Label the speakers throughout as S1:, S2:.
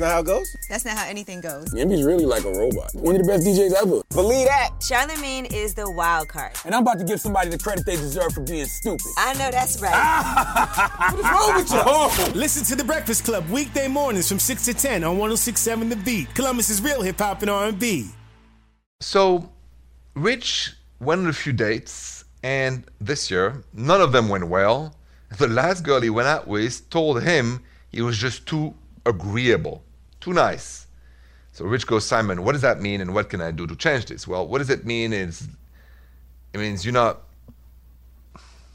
S1: not how it goes?
S2: That's not how anything goes.
S1: Envy's really like a robot. One of the best DJs ever.
S3: Believe that.
S2: Charlamagne is the wild card.
S4: And I'm about to give somebody the credit they deserve for being stupid.
S2: I know that's right.
S4: what is wrong with you? Oh.
S5: Listen to The Breakfast Club weekday mornings from 6 to 10 on 1067 The Beat. Columbus's real hip hop and R&B.
S6: So, Rich went on a few dates, and this year, none of them went well. The last girl he went out with told him he was just too agreeable, too nice. So Rich goes, Simon, what does that mean, and what can I do to change this? Well, what does it mean is, it means you're not,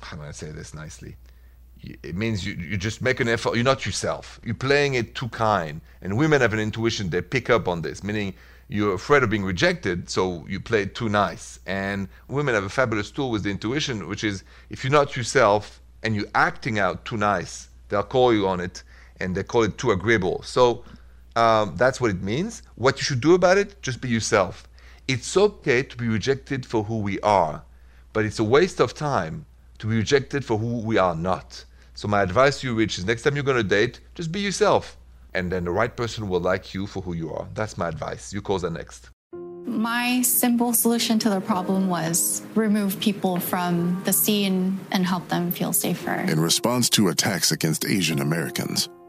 S6: how do I say this nicely? It means you, you just make an effort, you're not yourself. You're playing it too kind. And women have an intuition, they pick up on this, meaning you're afraid of being rejected, so you play it too nice. And women have a fabulous tool with the intuition, which is if you're not yourself and you're acting out too nice, they'll call you on it and they call it too agreeable. So um, that's what it means. What you should do about it, just be yourself. It's okay to be rejected for who we are, but it's a waste of time to be rejected for who we are not. So my advice to you, Rich, is next time you're going to date, just be yourself. And then the right person will like you for who you are. That's my advice. You call that next.
S7: My simple solution to the problem was remove people from the scene and help them feel safer.
S8: In response to attacks against Asian Americans,